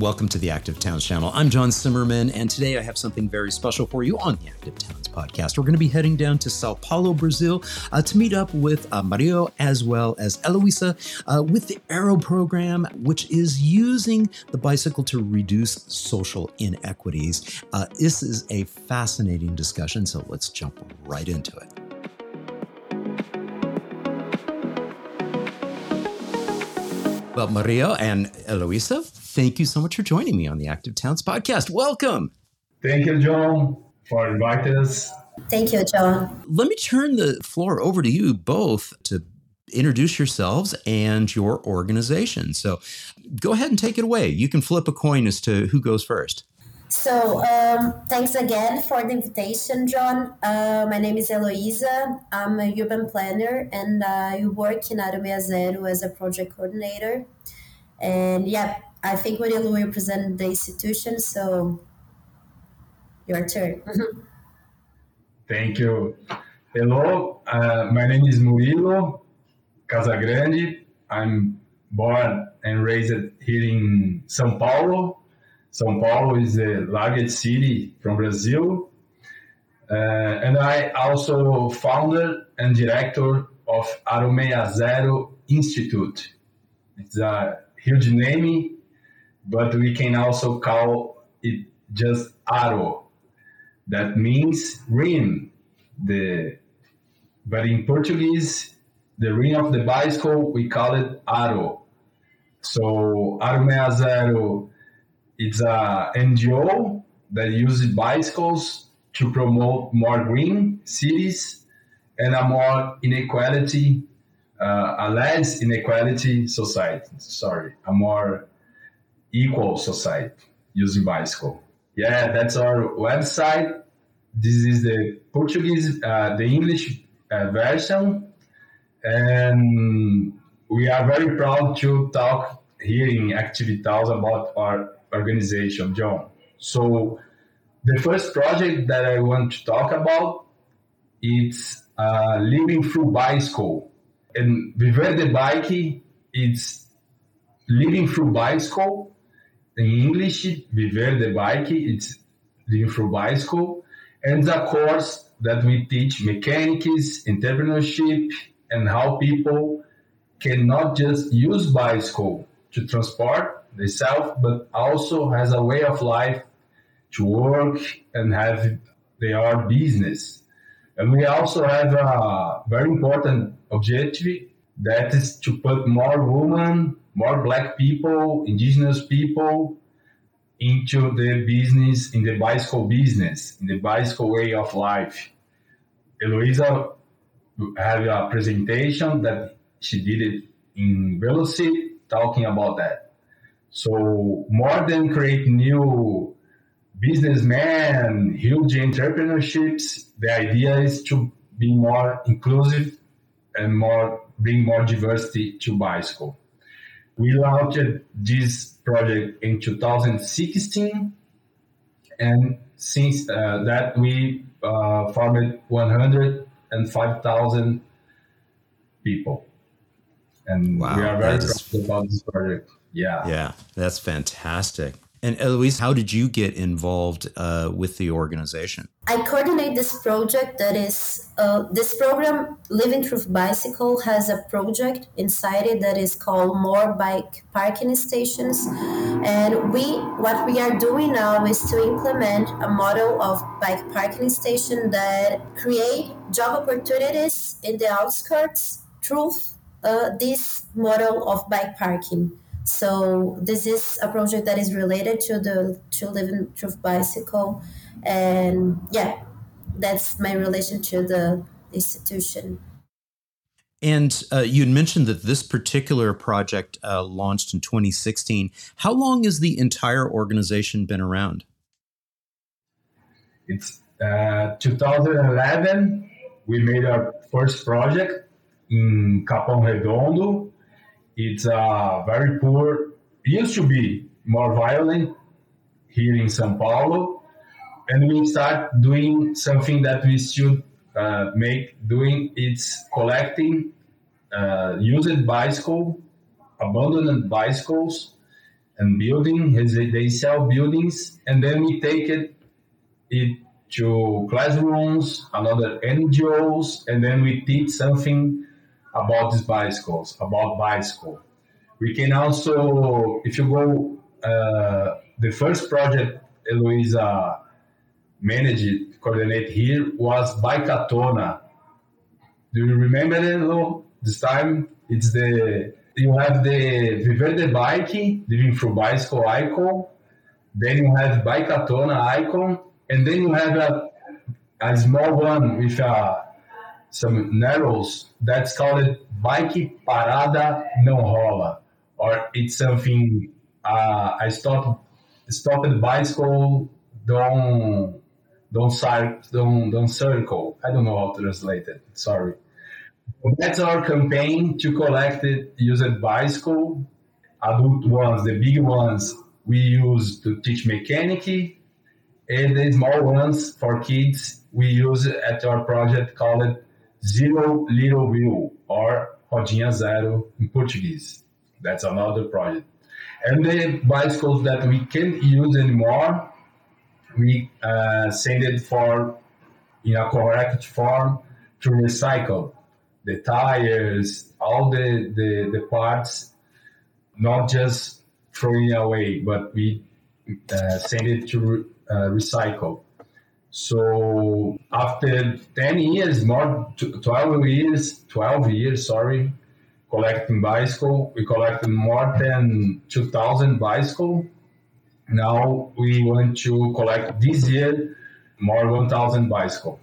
Welcome to the Active Towns channel. I'm John Simmerman, and today I have something very special for you on the Active Towns podcast. We're going to be heading down to Sao Paulo, Brazil, uh, to meet up with uh, Murilo as well as Heloisa uh, with the Aro program, which is using the bicycle to reduce social inequities. Uh, this is a fascinating discussion, so let's jump right into it. Well, Murilo and Heloisa, thank you so much for joining me on the Active Towns podcast. Welcome. Thank you, John, for inviting us. Thank you, John. Let me turn the floor over to you both to introduce yourselves and your organization. So go ahead and take it away. You can flip a coin as to who goes first. So, um, thanks again for the invitation, John. Uh, my name is Heloisa. I'm a urban planner and I work in Aro Zero as a project coordinator. And yeah, I think Murilo will present the institution, so your turn. Thank you. Hello, uh, my name is Murilo Casagrande. I'm born and raised here in São Paulo, São Paulo is the largest city from Brazil. Uh, and I also founder and director of Aro Zero Institute. It's a huge name, but we can also call it just Aro. That means rim. The, but in Portuguese, the rim of the bicycle, we call it Aro. So Aro Zero it's a NGO that uses bicycles to promote more green cities and a more inequality, uh, a less inequality society. Sorry, a more equal society using bicycle. Yeah, that's our website. This is the Portuguese, uh, the English uh, version, and we are very proud to talk here in Active Towns about our organization, John. So the first project that I want to talk about it's uh, living through bicycle. And Viver de Bike, it's living through bicycle. In English, Viver de Bike, it's living through bicycle. And the course that we teach mechanics, entrepreneurship, and how people can not just use bicycle to transport, themselves, but also has a way of life to work and have their business. And we also have a very important objective that is to put more women, more black people, indigenous people into the business, in the bicycle business, in the bicycle way of life. Heloisa have a presentation that she did it in Velo-city talking about that. So more than create new businessmen, huge entrepreneurships, the idea is to be more inclusive and more bring more diversity to bicycle. We launched this project in 2016, and since uh, that we uh, formed 105,000 people, and wow, we are very proud about this project. Yeah. Yeah, that's fantastic. And Eloise, how did you get involved uh, with the organization? I coordinate this project that is, uh, this program, Living Through Bicycle, has a project inside it that is called More Bike Parking Stations. And we, what we are doing now is to implement a model of bike parking station that create job opportunities in the outskirts through uh, this model of bike parking. So this is a project that is related to the to living through bicycle, and yeah, that's my relation to the institution. And uh, you had mentioned that this particular project uh, launched in 2016. How long has the entire organization been around? It's uh, 2011. We made our first project in Capão Redondo, it's uh, very poor. It Used to be more violent here in São Paulo, and we start doing something that we should uh, make doing. It's collecting uh, used bicycle, abandoned bicycles, and building. They sell buildings, and then we take it, it to classrooms, another NGOs, and then we teach something about these bicycles, about bicycle. We can also, if you go, uh, the first project Heloisa managed, coordinate here was Bikatona. Do you remember it, This time, it's the you have the Viver de Bike, living through bicycle icon. Then you have Bikatona icon, and then you have a, a small one with uh, some narrows that's called Bike Parada Não Rola, or it's something uh, I stopped stopped bicycle don't don't, don't don't circle. I don't know how to translate it. Sorry. That's our campaign to collect it Use used bicycle, adult ones, the big ones we use to teach mechanic, and the small ones for kids we use at our project called Zero Little Wheel or Rodinha Zero in Portuguese. That's another project. And the bicycles that we can't use anymore, we uh, send it for in a correct form to recycle the tires, all the, the, the parts, not just throwing away, but we uh, send it to uh, recycle. So after 10 years, more 12 years, 12 years, sorry, collecting bicycle, we collected more than 2,000 bicycle. Now we want to collect this year more 1,000 bicycle.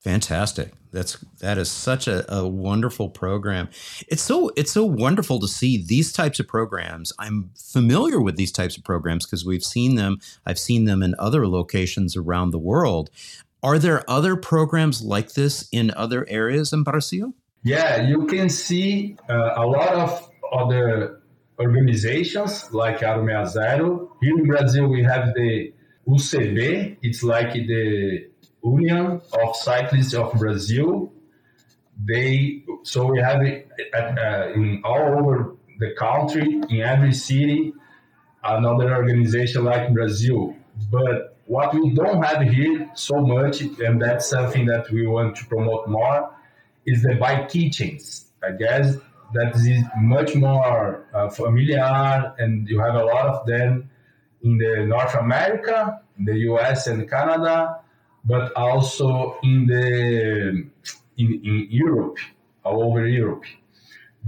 Fantastic. That's that is such a, a, wonderful program. It's so it's so wonderful to see these types of programs. I'm familiar with these types of programs because we've seen them. I've seen them in other locations around the world. Are there other programs like this in other areas in Brazil? Yeah, you can see uh, a lot of other organizations like Aro Zero. Here in Brazil, we have the UCB. It's like the Union of Cyclists of Brazil. They so we have it uh, in all over the country, in every city, another organization like Brazil. But what we don't have here so much, and that's something that we want to promote more, is the bike kitchens. I guess that is much more uh, familiar, and you have a lot of them in the North America, the US and Canada, but also in the in, in Europe, all over Europe.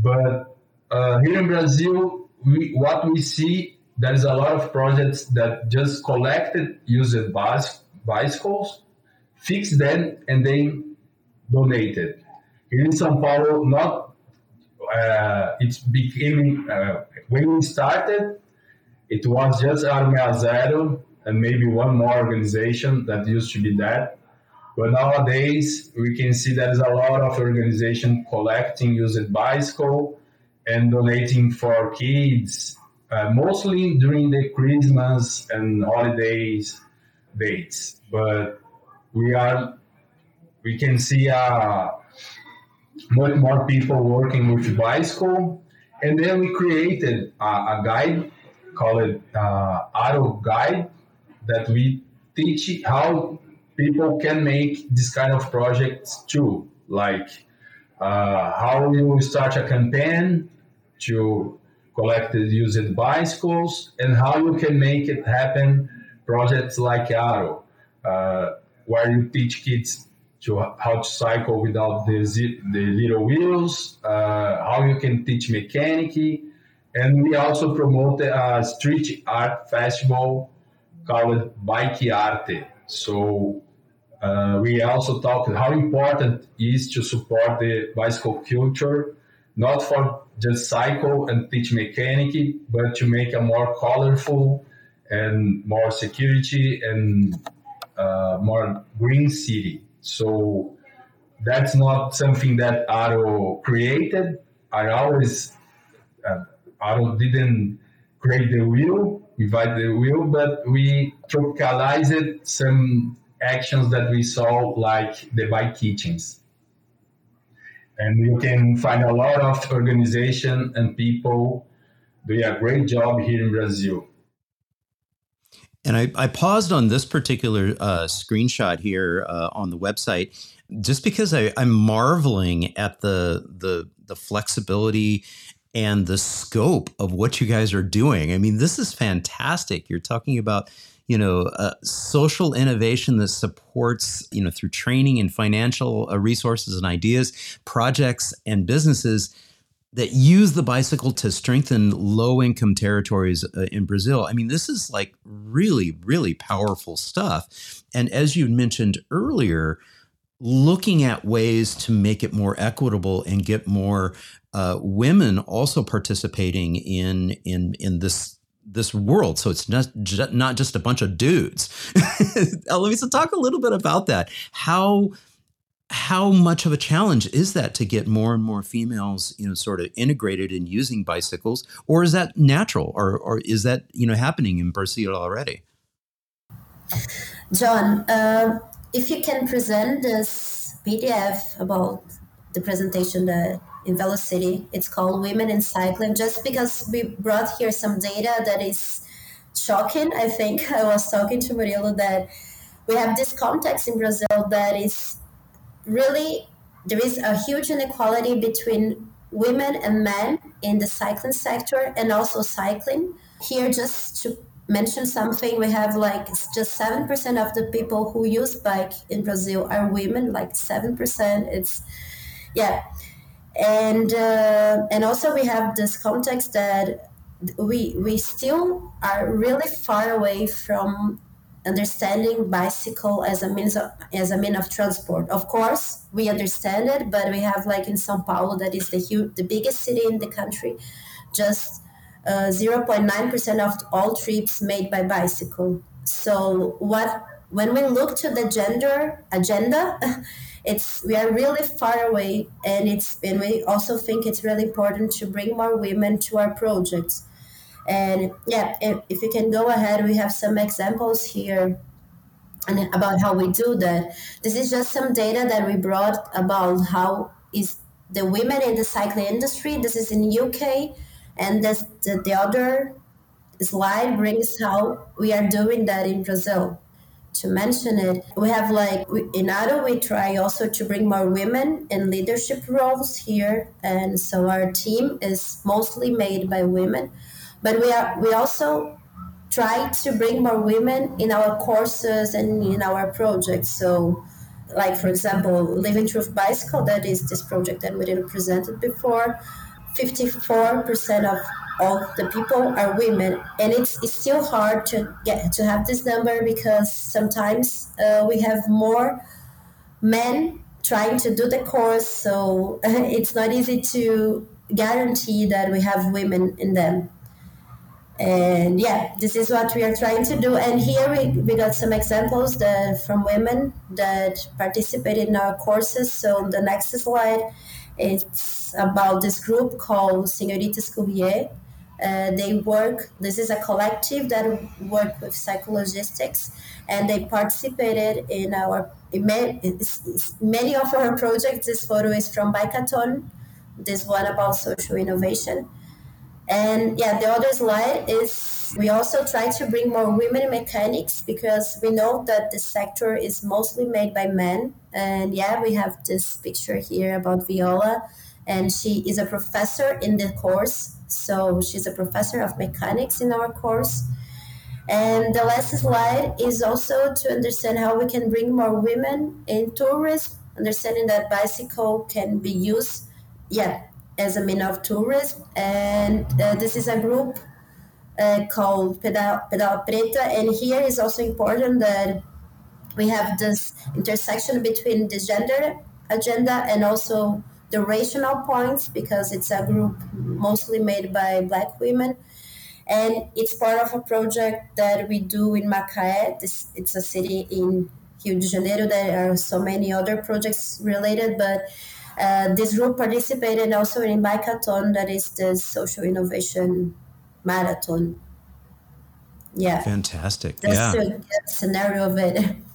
But uh, here in Brazil, we, what we see there is a lot of projects that just collected used bicycles, fix them, and then donated. Here in São Paulo, not uh, it's becoming uh, when we started, it was just Aromeiazero and maybe one more organization that used to be that. But nowadays, we can see there's a lot of organization collecting used bicycle and donating for kids, uh, mostly during the Christmas and holidays dates. But we are, we can see uh, much more people working with bicycle. And then we created a, a guide called uh, Aro Guide that we teach how people can make this kind of projects too, like uh, how you start a campaign to collect used bicycles and how you can make it happen. Projects like Aro, uh, where you teach kids to how to cycle without the, the little wheels, uh, how you can teach mechanic, and we also promote a street art festival called Bike Arte. So uh, we also talked how important is to support the bicycle culture, not for just cycle and teach mechanic, but to make a more colorful and more security and uh, more green city. So that's not something that Aro created. I always uh, Aro didn't create the wheel invite the will, but we tropicalized some actions that we saw, like the bike kitchens. And you can find a lot of organization and people doing a great job here in Brazil. And I, I paused on this particular uh, screenshot here uh, on the website just because I, I'm marveling at the the the flexibility and the scope of what you guys are doing. I mean, this is fantastic. You're talking about you know uh, social innovation that supports you know through training and financial uh, resources and ideas, projects and businesses that use the bicycle to strengthen low income territories uh, in Brazil. I mean, this is like really, really powerful stuff. And as you mentioned earlier, looking at ways to make it more equitable and get more uh, women also participating in in in this this world. So it's not not just a bunch of dudes. Heloisa, talk a little bit about that. How how much of a challenge is that to get more and more females, you know, sort of integrated in using bicycles, or is that natural, or or is that you know happening in Brazil already? John, uh, if you can present this PDF about the presentation that in Velo-city, it's called Women in Cycling, just because we brought here some data that is shocking. I think I was talking to Murilo that we have this context in Brazil that is really there is a huge inequality between women and men in the cycling sector and also cycling. Here, just to mention something, we have like just 7% of the people who use bike in Brazil are women, like 7%. It's, yeah. And, uh, and also we have this context that we, we still are really far away from understanding bicycle as a means of, as a mean of transport. Of course, we understand it, but we have like in São Paulo, that is the huge, the biggest city in the country, just uh, 0.9% of all trips made by bicycle. So what when we look to the gender agenda, it's we are really far away, and it's and we also think it's really important to bring more women to our projects and yeah, if, if you can go ahead, we have some examples here and about how we do that. This is just some data that we brought about how is the women in the cycling industry. This is in UK, and this, the, the other slide brings how we are doing that in Brazil. To mention it, we have like in Aro, we try also to bring more women in leadership roles here, and so our team is mostly made by women but we are we also try to bring more women in our courses and in our projects. So, like for example, Living Through Bicycle, that is this project that we didn't presented before. Fifty-four percent of all the people are women, and it's, it's still hard to get to have this number because sometimes uh, we have more men trying to do the course, so it's not easy to guarantee that we have women in them. And yeah this is what we are trying to do. And here we, we got some examples that from women that participated in our courses. So the next slide it's about this group called Señoritas Courier. Uh, they work this is a collective that work with cyclologistics and they participated in our many, of our projects this photo is from Bikeathon this one about social innovation and yeah, the other slide is we also try to bring more women mechanics because we know that the sector is mostly made by men. And yeah, we have this picture here about Viola, and she is a professor in the course. So she's a professor of mechanics in our course. And the last slide is also to understand how we can bring more women in tourism, understanding that bicycle can be used, yeah, as a mean of tourism. And uh, this is a group uh, called Pedal, Pedal Preta. And here is also important that we have this intersection between the gender agenda and also the rational points because it's a group mostly made by black women. And it's part of a project that we do in Macaé. This, it's a city in Rio de Janeiro. There are so many other projects related, but uh, this group participated also in Bikeathon, that is the social innovation marathon. Yeah. Fantastic. Just yeah. get scenario of it.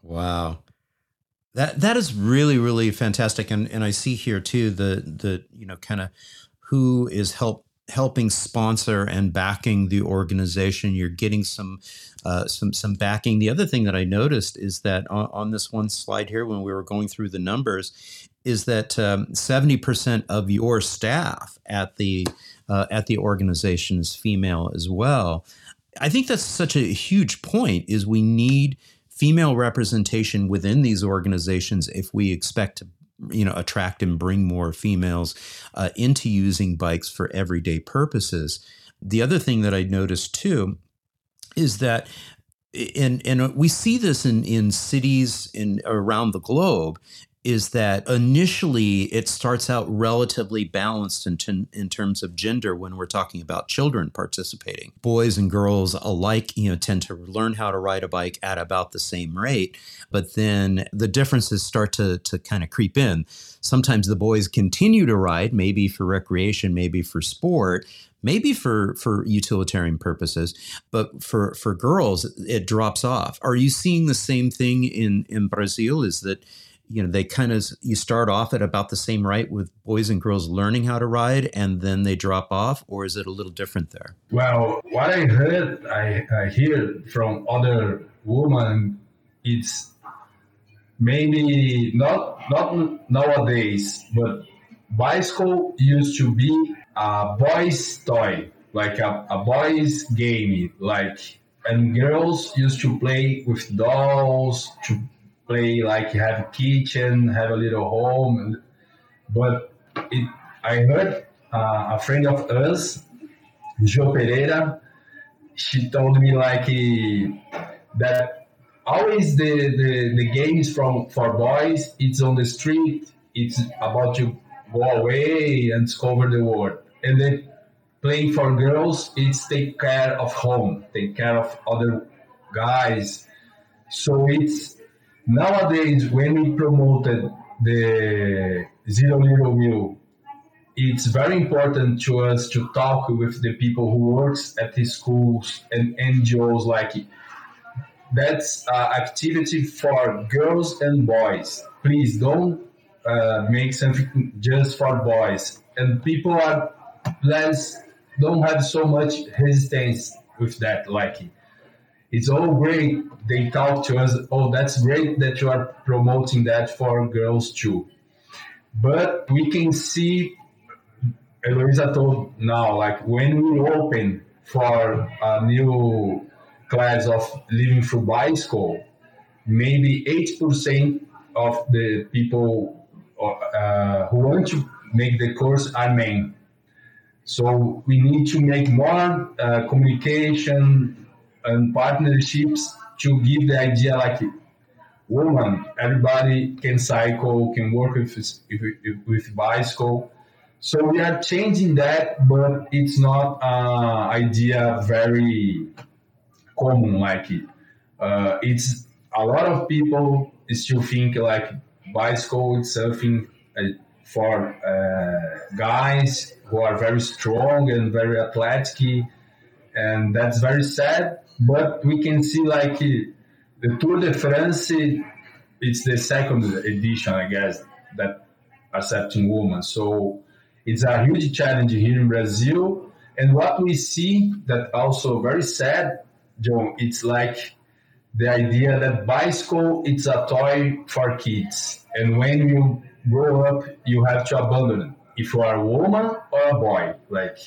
Wow. That that is really, really fantastic. And and I see here too the the, you know, kind of who is help helping sponsor and backing the organization. You're getting some uh, some some backing. The other thing that I noticed is that on, on, this one slide here, when we were going through the numbers, is that um, seventy percent of your staff at the uh, at the organization is female as well. I think that's such a huge point. Is we need female representation within these organizations if we expect to you know attract and bring more females uh, into using bikes for everyday purposes. The other thing that i noticed too is that and and we see this in in cities in around the globe is that initially it starts out relatively balanced in, in terms of gender when we're talking about children participating. Boys and girls alike, you know, tend to learn how to ride a bike at about the same rate, but then the differences start to, to kind of creep in. Sometimes the boys continue to ride, maybe for recreation, maybe for sport, maybe for for utilitarian purposes but for for girls it drops off are you seeing the same thing in in brazil is that you know they kind of you start off at about the same rate with boys and girls learning how to ride and then they drop off or is it a little different there? Well what i heard i, I hear from other women it's maybe not not nowadays but bicycle used to be a boys toy like a, a boys game like and girls used to play with dolls to play like you have a kitchen, have a little home. But it, I heard uh, a friend of us, Jo Pereira, she told me like that always the, the, the games from for boys? It's on the street. It's about to go away and discover the world. And then playing for girls. It's take care of home take care of other guys. So it's Nowadays, when we promoted the Zero Little Wheel, it's very important to us to talk with the people who works at the schools and NGOs like. That's uh, activity for girls and boys. Please don't uh, make something just for boys. And people are less don't have so much resistance with that. Like it's all great. They talk to us, oh, that's great that you are promoting that for girls too. But we can see, Heloisa told now, like when we open for a new class of living through bicycle, maybe 8% of the people uh, who want to make the course are men. So we need to make more uh, communication, and partnerships to give the idea like woman everybody can cycle can work with with, bicycle. So we are changing that but it's not uh, idea very common like it uh, it's a lot of people still think like bicycle is something uh, for uh, guys who are very strong and very athletic and that's very sad but we can see like the Tour de France, it's the second edition, I guess, that accepting women. So it's a huge challenge here in Brazil. And what we see that also very sad, John, it's like the idea that bicycle it's a toy for kids. And when you grow up, you have to abandon it. If you are a woman or a boy, like,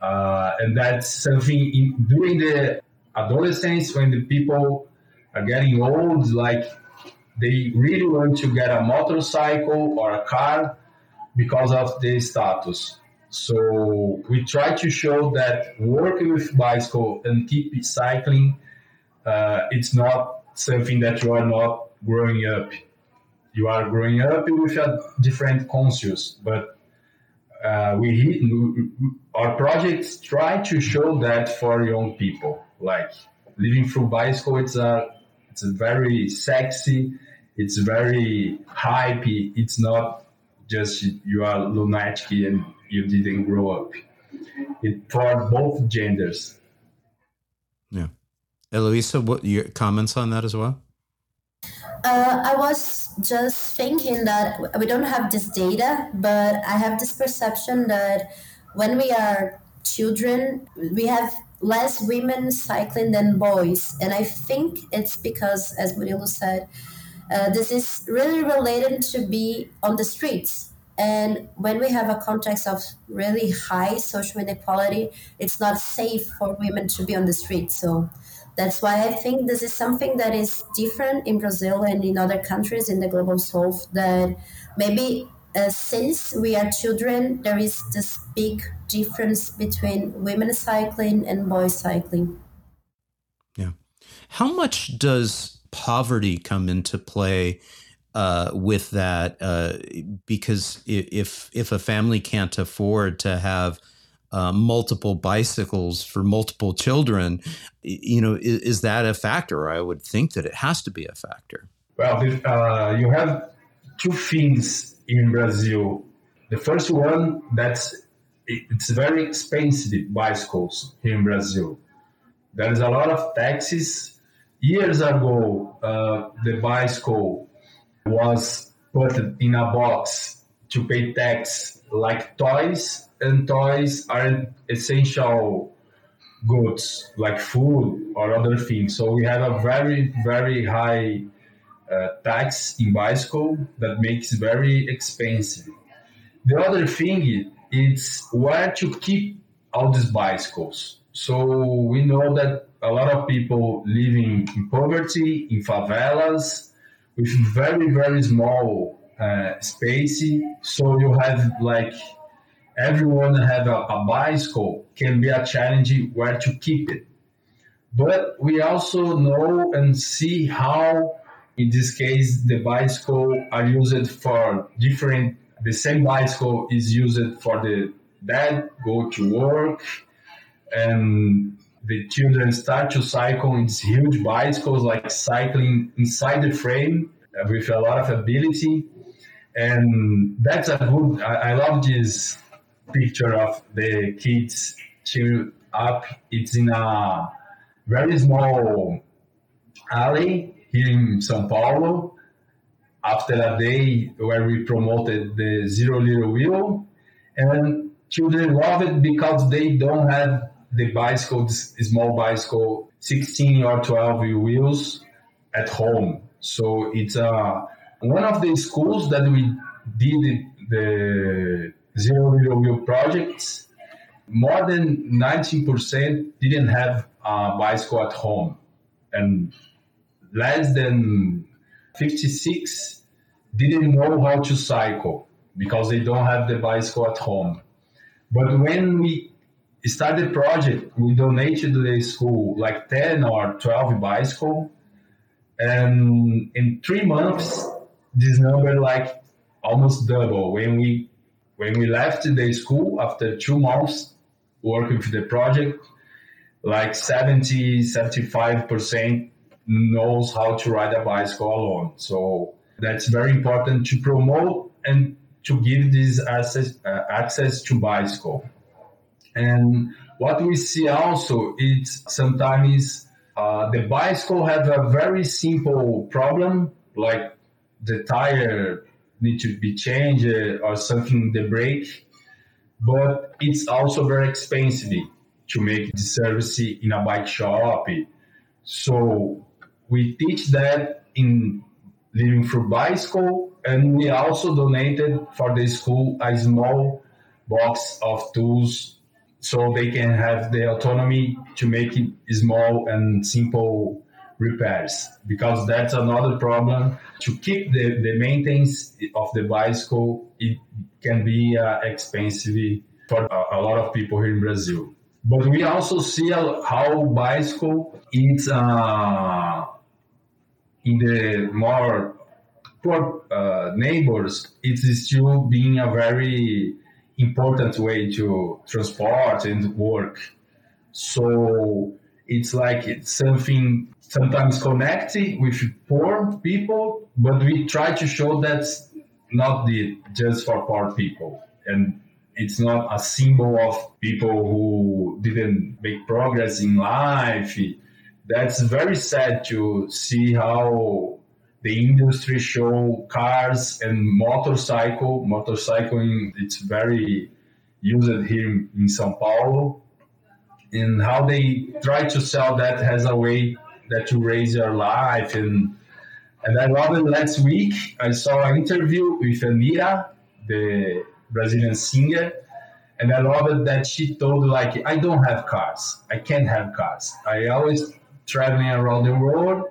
uh, and that's something in, during the adolescence when the people are getting old, like they really want to get a motorcycle or a car because of their status. So we try to show that working with bicycle and keep cycling, uh, it's not something that you are not growing up. You are growing up with a different conscious, but uh, we our projects try to show that for young people like living through bicycle it's a it's a very sexy it's very hypey. It's not just you are lunatic and you didn't grow up. It for both genders. Yeah. Heloisa what your comments on that as well? Uh, I was just thinking that we don't have this data, but I have this perception that when we are children, we have less women cycling than boys. And I think it's because, as Murilo said, uh, this is really related to be on the streets. And when we have a context of really high social inequality, it's not safe for women to be on the streets. So that's why I think this is something that is different in Brazil and in other countries in the global south that maybe uh, since we are children, there is this big difference between women cycling and boys cycling. Yeah. How much does poverty come into play uh, with that? Uh, because if if a family can't afford to have uh, multiple bicycles for multiple children, you know, is, is, that a factor? I would think that it has to be a factor. Well, uh, you have two things in Brazil. The first one that's it's very expensive bicycles here in Brazil. There is a lot of taxes. Years ago, uh, the bicycle was put in a box to pay tax like toys and toys are essential goods like food or other things. So we have a very, very high tax in bicycle that makes very expensive. The other thing is where to keep all these bicycles. So we know that a lot of people living in poverty, in favelas, with very, very small uh, space. So you have like everyone have a, a bicycle can be a challenge where to keep it. But we also know and see how, in this case, the bicycle are used for different. The same bicycle is used for the dad go to work, and the children start to cycle in huge bicycles, like cycling inside the frame with a lot of ability. And that's a good. I, I love this picture of the kids cheer up. It's in a very small alley here in São Paulo. After a day where we promoted the zero little wheel, and children love it because they don't have the bicycle, small bicycle, 16 or 12 wheels at home. So it's uh, one of the schools that we did the zero little wheel projects, more than 19% didn't have a bicycle at home. And less than 56 didn't know how to cycle because they don't have the bicycle at home. But when we started the project, we donated to the school like 10 or 12 bicycle. And in three months, this number like almost double. When we when we left the school after two months working with the project, like 70, 75% knows how to ride a bicycle alone. So that's very important to promote and to give this access, uh, access to bicycle. And what we see also is sometimes uh, the bicycle have a very simple problem, like the tire need to be changed or something the brake but it's also very expensive to make the service in a bike shop so we teach that in living through bicycle and we also donated for the school a small box of tools so they can have the autonomy to make it small and simple repairs. Because that's another problem. To keep the, the maintenance of the bicycle it can be uh, expensive for a, a, lot of people here in brazil. But we also see how bicycle is uh, in the more poor uh, neighbors it is still being a very important way to transport and work so it's like it's something sometimes connecting with poor people, but we try to show that's not the just for poor people. And it's not a symbol of people who didn't make progress in life. That's very sad to see how the industry show cars and motorcycle. Motorcycling, it's very used here in, Sao Paulo and how they try to sell that as a way that you raise your life and and I love it last week I saw an interview with Anitta, the Brazilian singer, and I love it that she told like I don't have cars. I can't have cars. I always traveling around the world.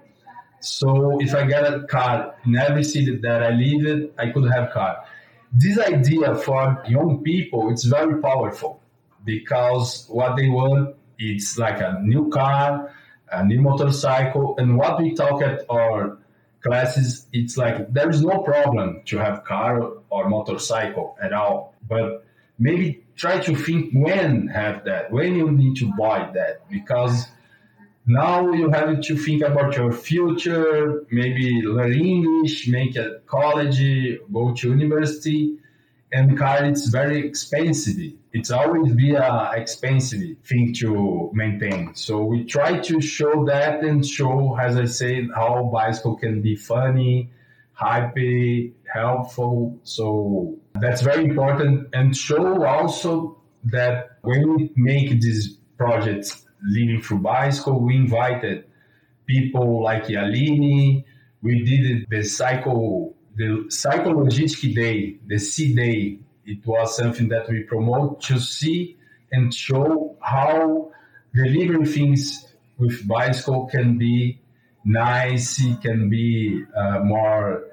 So if I get a car in every city that I live in, I could have car. This idea for young people, it's very powerful because what they want is like a new car, a new motorcycle, and what we talk at our classes, it's like there is no problem to have car or motorcycle at all, but maybe try to think when have that, when you need to buy that, because now you have to think about your future, maybe learn English, make a college, go to university, and car it's very expensive. It's always be a expensive thing to maintain. So we try to show that and show, as I said, how bicycle can be funny, happy, helpful. So that's very important and show also that when we make these projects living through bicycle, we invited people like Yalini. We did the cycle the cyclologistic day, the C day, it was something that we promote to see and show how delivering things with bicycle can be nice, it can be uh, more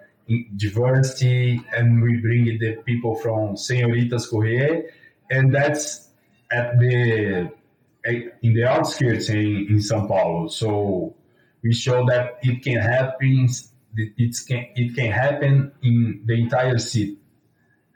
diversity, and we bring the people from Señoritas Courier, and that's at the in the outskirts in, in São Paulo. So we show that it can happen it can it can happen in the entire city.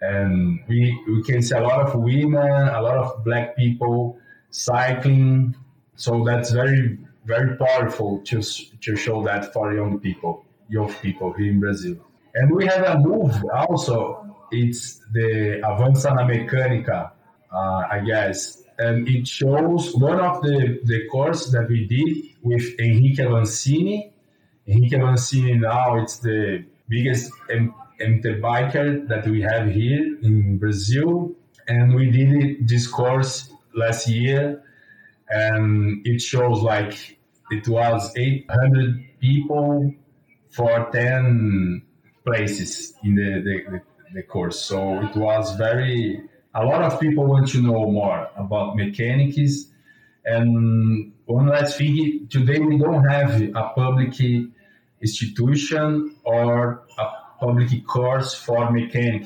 And we we can see a lot of women a lot of black people cycling. So that's very very powerful to to show that for young people young people here in brazil. And we have a move also. It's the avança na mecânica uh, i guess and it shows one of the the course that we did with henrique avancini Henrique Avancini now it's the biggest MT biker that we have here in Brazil, and we did this course last year, and it shows like it was 800 people for 10 places in the, the, the course. So it was very, a lot of people want to know more about mechanics. And one last thing, today we don't have a public institution or a public course for mechanic,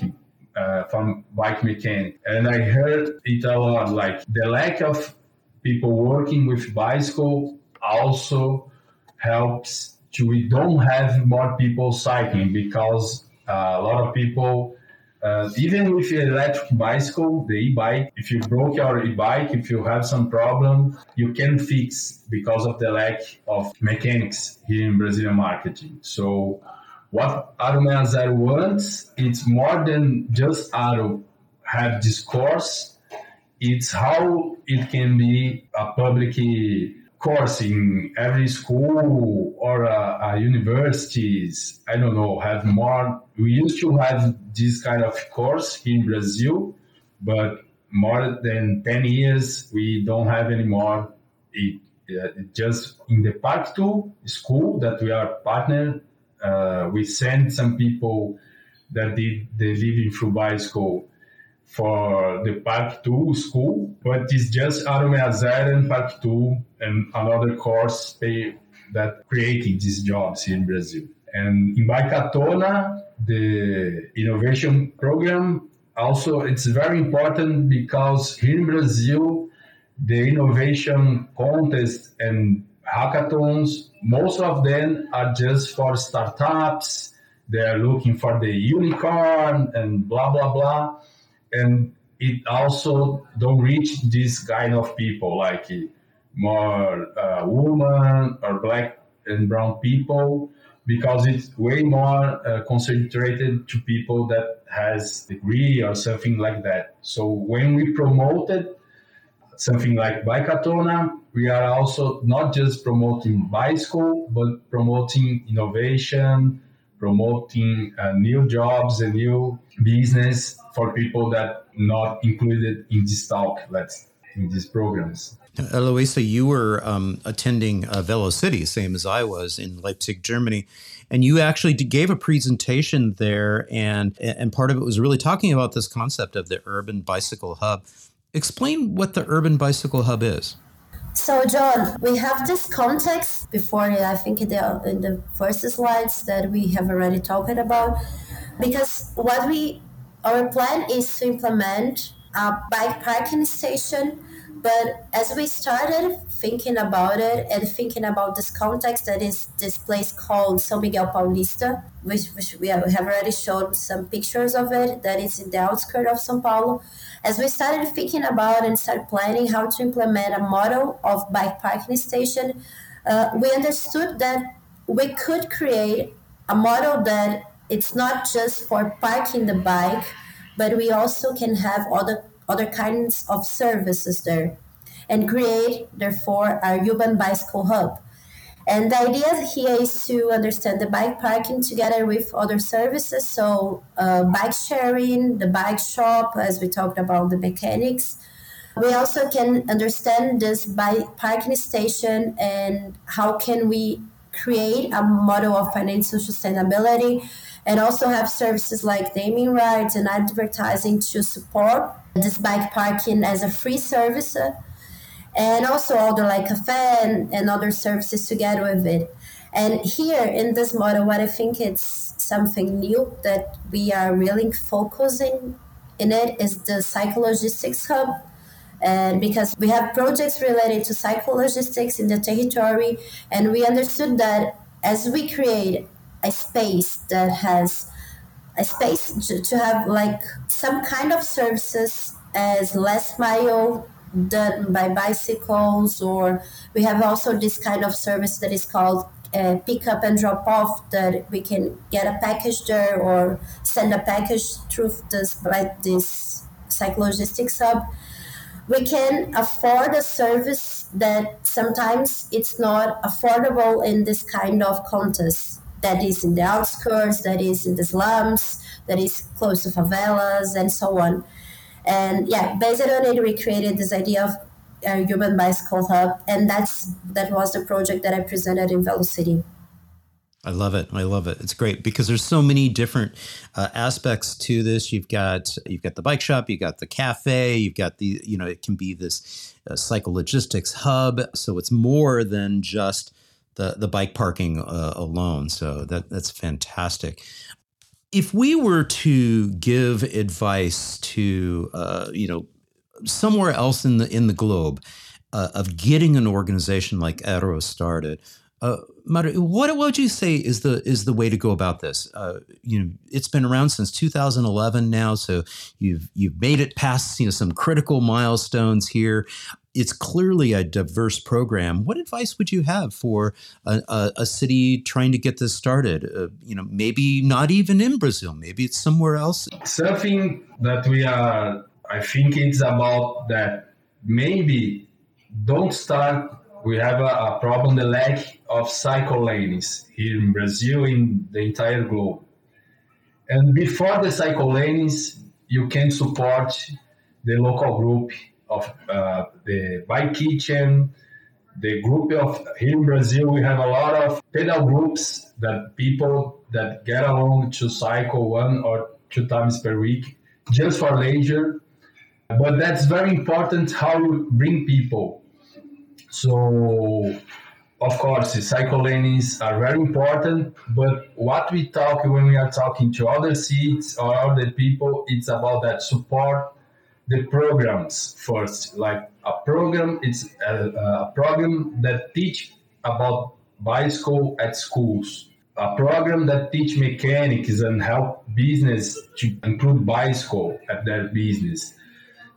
uh, from bike mechanic. And I heard it a lot, like the lack of people working with bicycle also helps to we don't have more people cycling because uh, a lot of people uh, even with electric bicycle, the e-bike, if you broke your e-bike, if you have some problem, you can fix because of the lack of mechanics here in Brazilian marketing. So what Aromeiazero wants, it's more than just Aro have this course. It's how it can be a public course in every school or uh, uh, universities i don't know have more we used to have this kind of course in brazil but more than 10 years we don't have anymore it, uh, just in the 2 school that we are partner uh, we send some people that did the living through bicycle for the Park 2 school, but it's just Aro 60 and Park 2 and another course they, that creating these jobs in Brazil. And in Bikatona, the innovation program also it's very important because here in Brazil, the innovation contest and hackathons, most of them are just for startups. They are looking for the unicorn and blah blah blah and it also don't reach this kind of people like more uh, women or black and brown people because it's way more uh, concentrated to people that has degree or something like that. So when we promoted something like bikatona we are also not just promoting bicycle but promoting innovation promoting uh, new jobs and new business for people that not included in this talk, let's in these programs. Heloisa, you were um, attending uh, Velo City, same as I was in Leipzig, Germany, and you actually gave a presentation there, and and part of it was really talking about this concept of the urban bicycle hub. Explain what the urban bicycle hub is. So, John, we have this context before, I think, in the, in the first slides that we have already talked about, because what we our plan is to implement a bike parking station but as we started thinking about it and thinking about this context that is this place called São Miguel Paulista, which, which we have already shown some pictures of it, that is in the outskirts of São Paulo. As we started thinking about and started planning how to implement a model of bike parking station, uh, we understood that we could create a model that it's not just for parking the bike, but we also can have other other kinds of services there and create, therefore, our urban bicycle hub. And the idea here is to understand the bike parking together with other services. So, uh, bike sharing, the bike shop, as we talked about the mechanics. We also can understand this bike parking station and how can we create a model of financial sustainability and also have services like naming rights and advertising to support this bike parking as a free service and also other like cafe and, and other services together with it. And here in this model what i think it's something new that we are really focusing in it is the cyclologistics hub. And because we have projects related to cyclologistics in the territory and we understood that as we create a space that has a space to, have like some kind of services as last mile done by bicycles or we have also this kind of service that is called uh, pick up and drop off that we can get a package there or send a package through this like this cyclologistics hub we can afford a service that sometimes it's not affordable in this kind of contest that is in the outskirts, that is in the slums, that is close to favelas, and so on. And yeah, based on it, we created this idea of a urban bicycle hub, and that's that was the project that I presented in Velo-city. I love it. I love it. It's great because there's so many different uh, aspects to this. You've got you've got the bike shop, you've got the cafe, you've got the you know it can be this uh, cyclologistics hub. So it's more than just the the bike parking uh, alone. So that that's fantastic. If we were to give advice to uh, you know somewhere else in the in the globe uh, of getting an organization like Aro started, uh, Murilo, what would you say is the is the way to go about this? Uh, you know, it's been around since 2011 now, so you've you've made it past you know some critical milestones here. It's clearly a diverse program. What advice would you have for a, a, a city trying to get this started? Uh, you know, maybe not even in Brazil, maybe it's somewhere else. Something that we are, I think it's about that. Maybe don't start we have a, a, problem the lack of cycle lanes here in Brazil in the entire globe. And before the cycle lanes, you can support the local group of uh, the bike kitchen, the group of here in Brazil. We have a lot of pedal groups that people that get along to cycle one or two times per week just for leisure. But that's very important how you bring people so, of course, cycle lanes are very important, but what we talk when we are talking to other seats or other people, it's about that support the programs first. Like a program, it's a, a program that teach about bicycle at schools. A program that teach mechanics and help business to include bicycle at their business.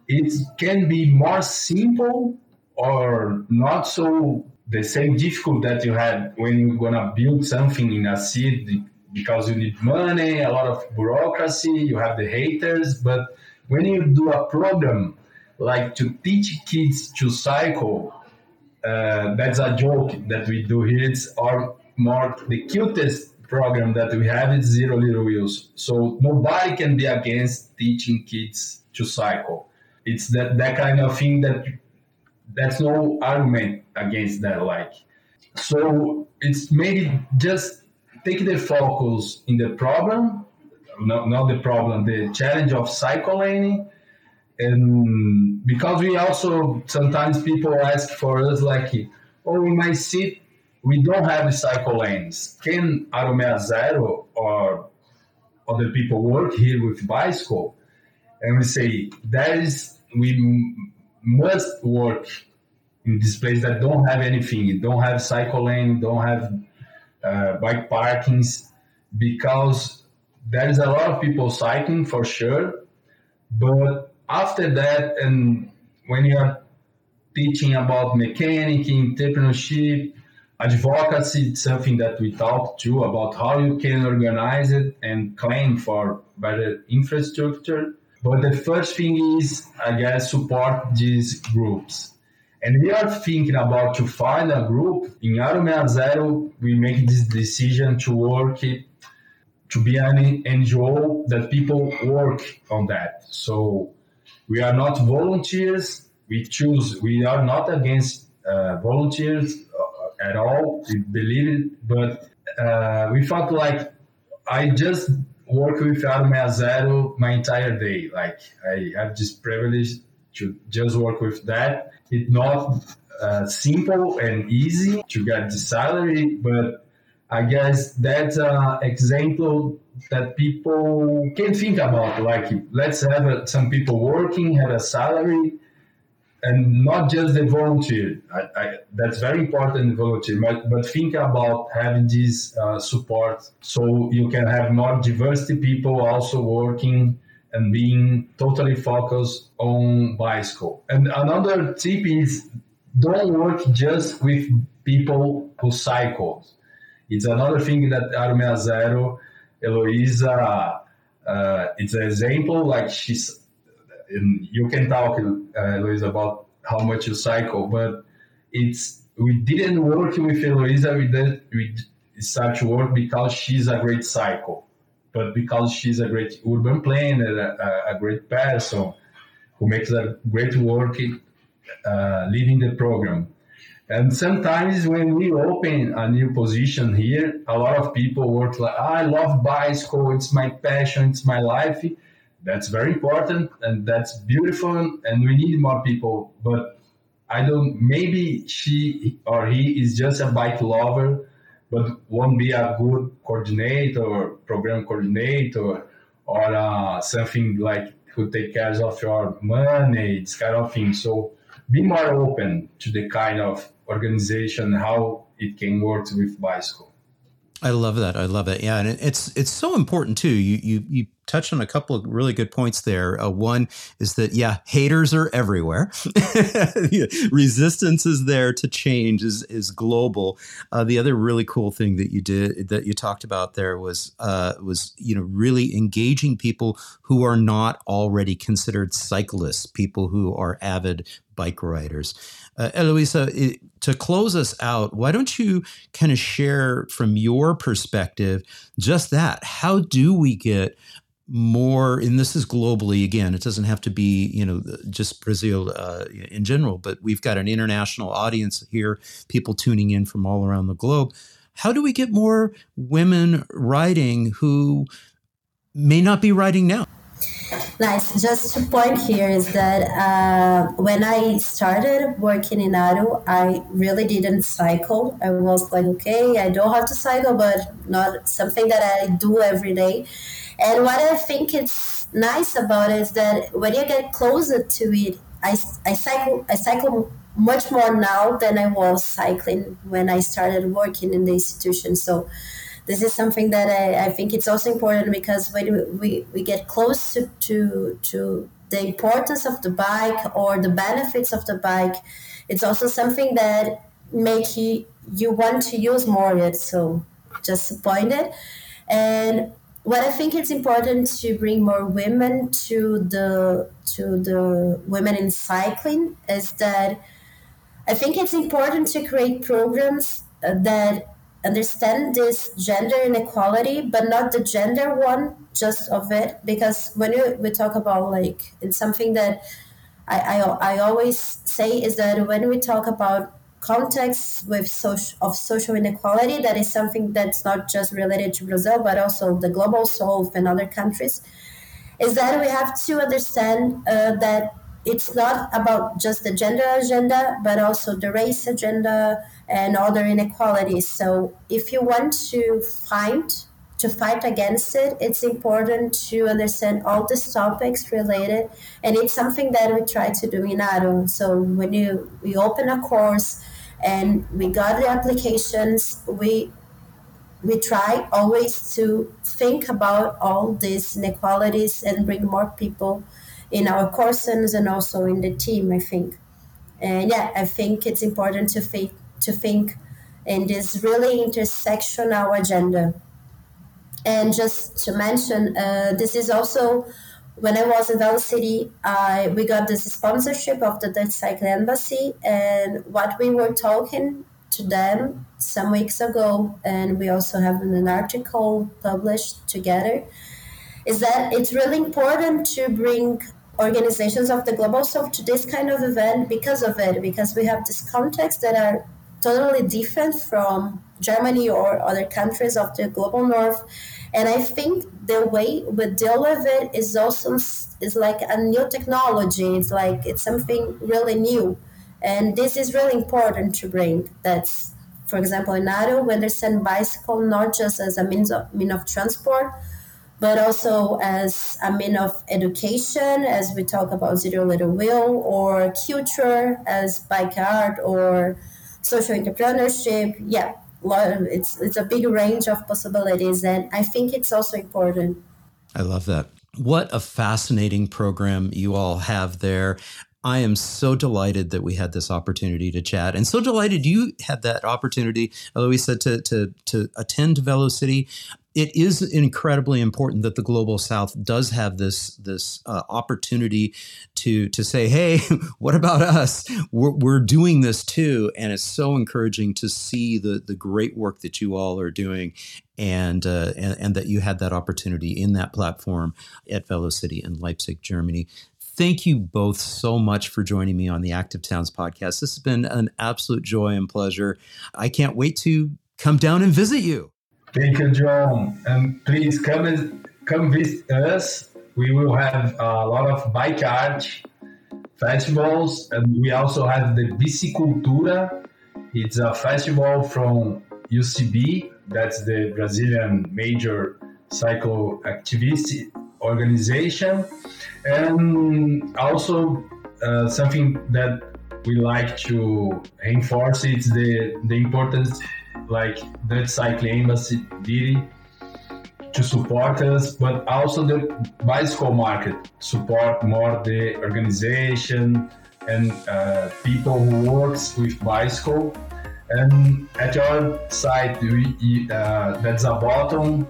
It can be more simple or not so the same difficult that you had when you're gonna build something in a city because you need money, a lot of bureaucracy, you have the haters. But when you do a program like to teach kids to cycle, uh, that's a joke that we do here. It's our more the cutest program that we have is zero little wheels. So nobody can be against teaching kids to cycle. It's that that kind of thing that that's no argument against that. Like, so it's maybe just take the focus in the problem, not, not the problem, the challenge of cycling. And because we also sometimes people ask for us like oh in my seat we don't have cycle lanes. Can Aromeiazero or other people work here with bicycle? And we say that is we must work in this place that don't have anything don't have cycle lane don't have uh, bike parkings because there is a lot of people cycling for sure but after that, and when you are teaching about mechanic, entrepreneurship, advocacy, it's something that we talk to about how you can organize it and claim for better infrastructure. But the first thing is, I guess, support these groups. And we are thinking about to find a group in Aromeiazero. We make this decision to work to be an NGO that people work on that. So we are not volunteers. We choose. We are not against uh, volunteers uh, at all. We believe it, but uh, we felt like I just work with Aromeiazero my entire day. Like I have this privilege to just work with that. It's not uh, simple and easy to get the salary, but I guess that's an example that people can think about. Like, let's have a, some people working, have a salary, and not just the volunteer. I, I, that's very important, volunteer, but, but think about having this uh, support so you can have more diversity people also working and being totally focused on bicycle. And another tip is don't work just with people who cycle. It's another thing that Aromea Zero Heloisa, uh, it's an example like she's, you can talk, uh, Heloisa, about how much you cycle, but it's, we didn't work with Heloisa, we did, we work because she's a great cycle, but because she's a great urban planner, a, a great person who makes a great work uh, leading the program. And sometimes when we open a new position here, a lot of people work like, I love bicycle, it's my passion, it's my life. That's very important and that's beautiful and we need more people. But I don't, maybe she or he is just a bike lover, but won't be a good coordinator or program coordinator or uh, something like who take care of your money, this kind of thing. So be more open to the kind of organization how it can work with bicycle. I love that. I love it. Yeah, and it's it's so important too. You you you touched on a couple of really good points there. Uh, one is that yeah, haters are everywhere. Resistance is there to change is is global. Uh, the other really cool thing that you did that you talked about there was uh, was you know really engaging people who are not already considered cyclists, people who are avid bike riders. Uh, Heloisa, it, to close us out, why don't you kind of share from your perspective just that? How do we get more and this is globally again it doesn't have to be you know just brazil uh, in general but we've got an international audience here people tuning in from all around the globe how do we get more women writing who may not be writing now Nice. Just to point here is that uh, when I started working in Aro, I really didn't cycle. I was like, okay, I don't have to cycle, but not something that I do every day. And what I think is nice about it is that when you get closer to it, I, I cycle I cycle much more now than I was cycling when I started working in the institution. So this is something that I, I think it's also important because when we, we get close to, to, to the importance of the bike or the benefits of the bike, it's also something that make you, you want to use more of it. So just point it. And what I think it's important to bring more women to the to the women in cycling is that I think it's important to create programs uh, that understand this gender inequality, but not the gender one just of it. Because when you, we talk about like, it's something that I, I, I always say is that when we talk about context with social, of social inequality, that is something that's not just related to Brazil, but also the global south and other countries, is that we have to understand uh, that it's not about just the gender agenda, but also the race agenda and other inequalities. So if you want to find to fight against it, it's important to understand all these topics related, and it's something that we try to do in ARO. So when you we open a course and we got the applications, we we try always to think about all these inequalities and bring more people in our courses and also in the team. I think, and yeah, I think it's important to think to think in this really intersectional agenda. And just to mention, uh, this is also when I was in Velo-city, uh, we got this sponsorship of the Dutch Cycle Embassy, and what we were talking to them some weeks ago, and we also have an article published together, is that it's really important to bring organizations of the global south to this kind of event because of it, because we have this context that are totally different from Germany or other countries of the global north. And I think the way we deal with it is also is like a new technology. It's like it's something really new. And this is really important to bring. That's, for example, in ARO, we understand bicycle not just as a means of, mean of transport, but also as a mean of education, as we talk about zero litter wheel, or culture as bike art or social entrepreneurship. Yeah, it's it's a big range of possibilities, and I think it's also important. I love that. What a fascinating program you all have there. I am so delighted that we had this opportunity to chat, and so delighted you had that opportunity, Heloisa, to to to attend Velo-city it is incredibly important that the global south does have this this uh, opportunity to to say hey what about us we're, we're doing this too and it's so encouraging to see the the great work that you all are doing and uh, and, and that you had that opportunity in that platform at Velo-city in Leipzig Germany thank you both so much for joining me on the Active Towns podcast. This has been an absolute joy and pleasure. I can't wait to come down and visit you. Thank you, John. And please come and come visit us. We will have a lot of bike art festivals, and we also have the Bicicultura. It's a festival from UCB. That's the Brazilian major cycle activist organization, and also uh, something that we like to reinforce is the the importance like Dutch Cycling Embassy did to support us, but also the bicycle market support more the organization and uh, people who works with bicycle. And at your site, we, uh, that's a button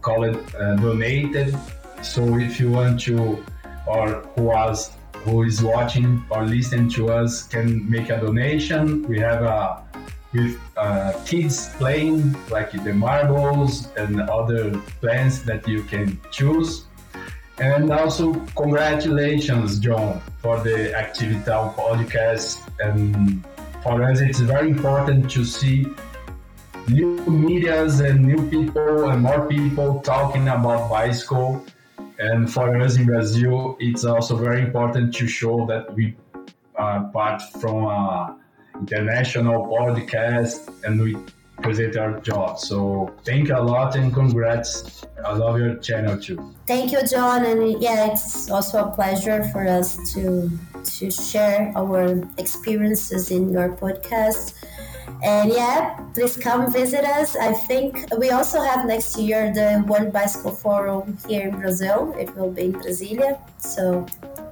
called uh, donated. So if you want to, or who was who is watching or listening to us can make a donation. We have a with uh, kids playing like the marbles and other plants that you can choose. And also, congratulations, John, for the Active Towns podcast. And for us, it's very important to see new medias and new people and more people talking about bicycle. And for us in Brazil, it's also very important to show that we are part from a international podcast and we present our job. So thank you a lot and congrats. I love your channel too. Thank you, John. And yeah, it's also a pleasure for us to to share our experiences in your podcast. And yeah, please come visit us. I think we also have next year the World Bicycle Forum here in Brazil. It will be in Brasilia. So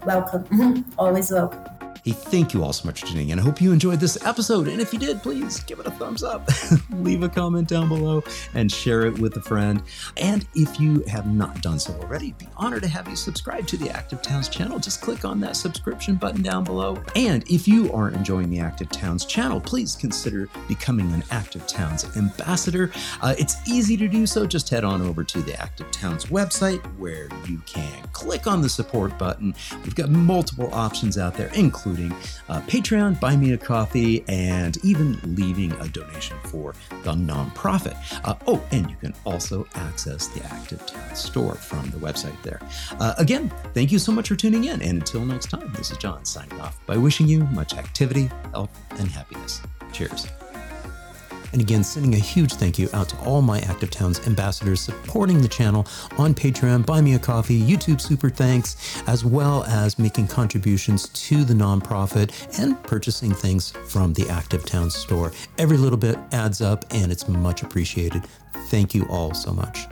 welcome. Always welcome. Hey, thank you all so much for tuning in. I hope you enjoyed this episode. And if you did, please give it a thumbs up, leave a comment down below, and share it with a friend. And if you have not done so already, be honored to have you subscribe to the Active Towns channel. Just click on that subscription button down below. And if you are enjoying the Active Towns channel, please consider becoming an Active Towns ambassador. Uh, it's easy to do so. Just head on over to the Active Towns website where you can click on the support button. We've got multiple options out there, including uh, Patreon, Buy Me a Coffee, and even leaving a donation for the nonprofit. Uh, oh, and you can also access the Active Towns store from the website there. Uh, again, thank you so much for tuning in. And until next time, this is John signing off by wishing you much activity, health, and happiness. Cheers. And again, sending a huge thank you out to all my Active Towns ambassadors supporting the channel on Patreon, Buy Me a Coffee, YouTube Super Thanks, as well as making contributions to the nonprofit and purchasing things from the Active Towns store. Every little bit adds up and it's much appreciated. Thank you all so much.